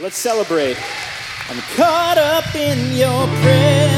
Let's celebrate. I'm caught up in your presence.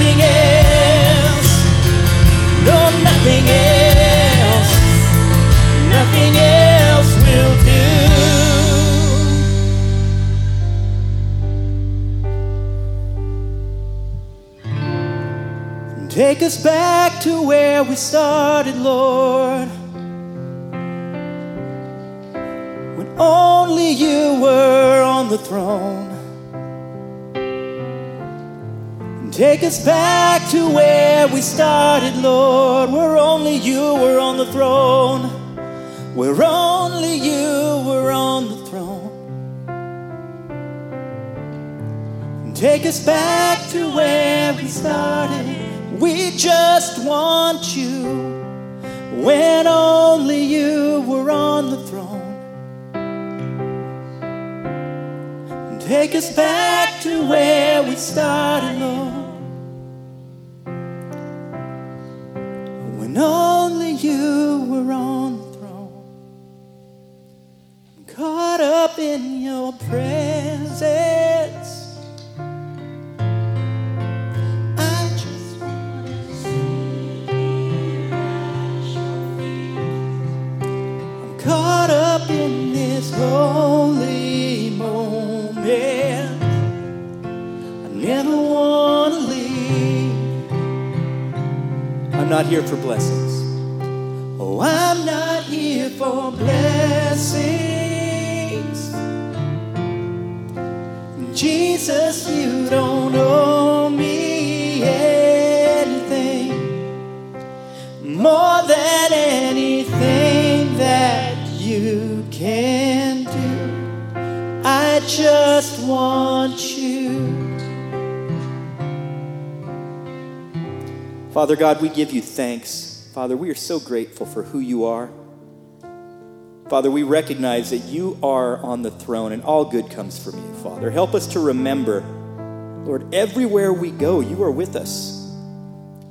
nothing else, no, nothing else, nothing else will do. Take us back to where we started, Lord. When only you were on the throne. Take us back to where we started, Lord. Where only you were on the throne. Where only you were on the throne. Take us back to where we started. We just want you when only you were on the throne. Take us back to where we started, Lord. When only you were on the throne. I'm caught up in your presence. I just. I'm caught up in this holy moment. I never wanna not here for blessings. Oh, I'm not here for blessings. Jesus, you don't owe me anything more than anything that you can do. I just want you. Father God, we give you thanks. Father, we are so grateful for who you are. Father, we recognize that you are on the throne and all good comes from you, Father. Help us to remember, Lord, everywhere we go, you are with us.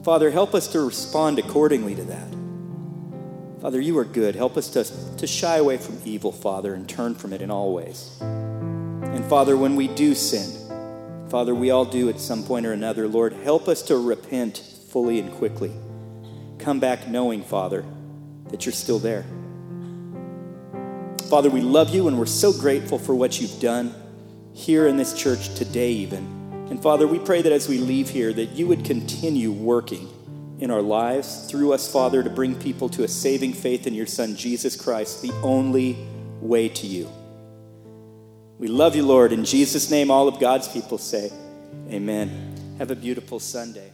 Father, help us to respond accordingly to that. Father, you are good. Help us to, to shy away from evil, Father, and turn from it in all ways. And Father, when we do sin, Father, we all do at some point or another, Lord, help us to repent fully and quickly. Come back knowing, Father, that you're still there. Father, we love you and we're so grateful for what you've done here in this church today, even. And Father, we pray that as we leave here, that you would continue working in our lives through us, Father, to bring people to a saving faith in your Son, Jesus Christ, the only way to you. We love you, Lord. In Jesus' name, all of God's people say, Amen. Have a beautiful Sunday.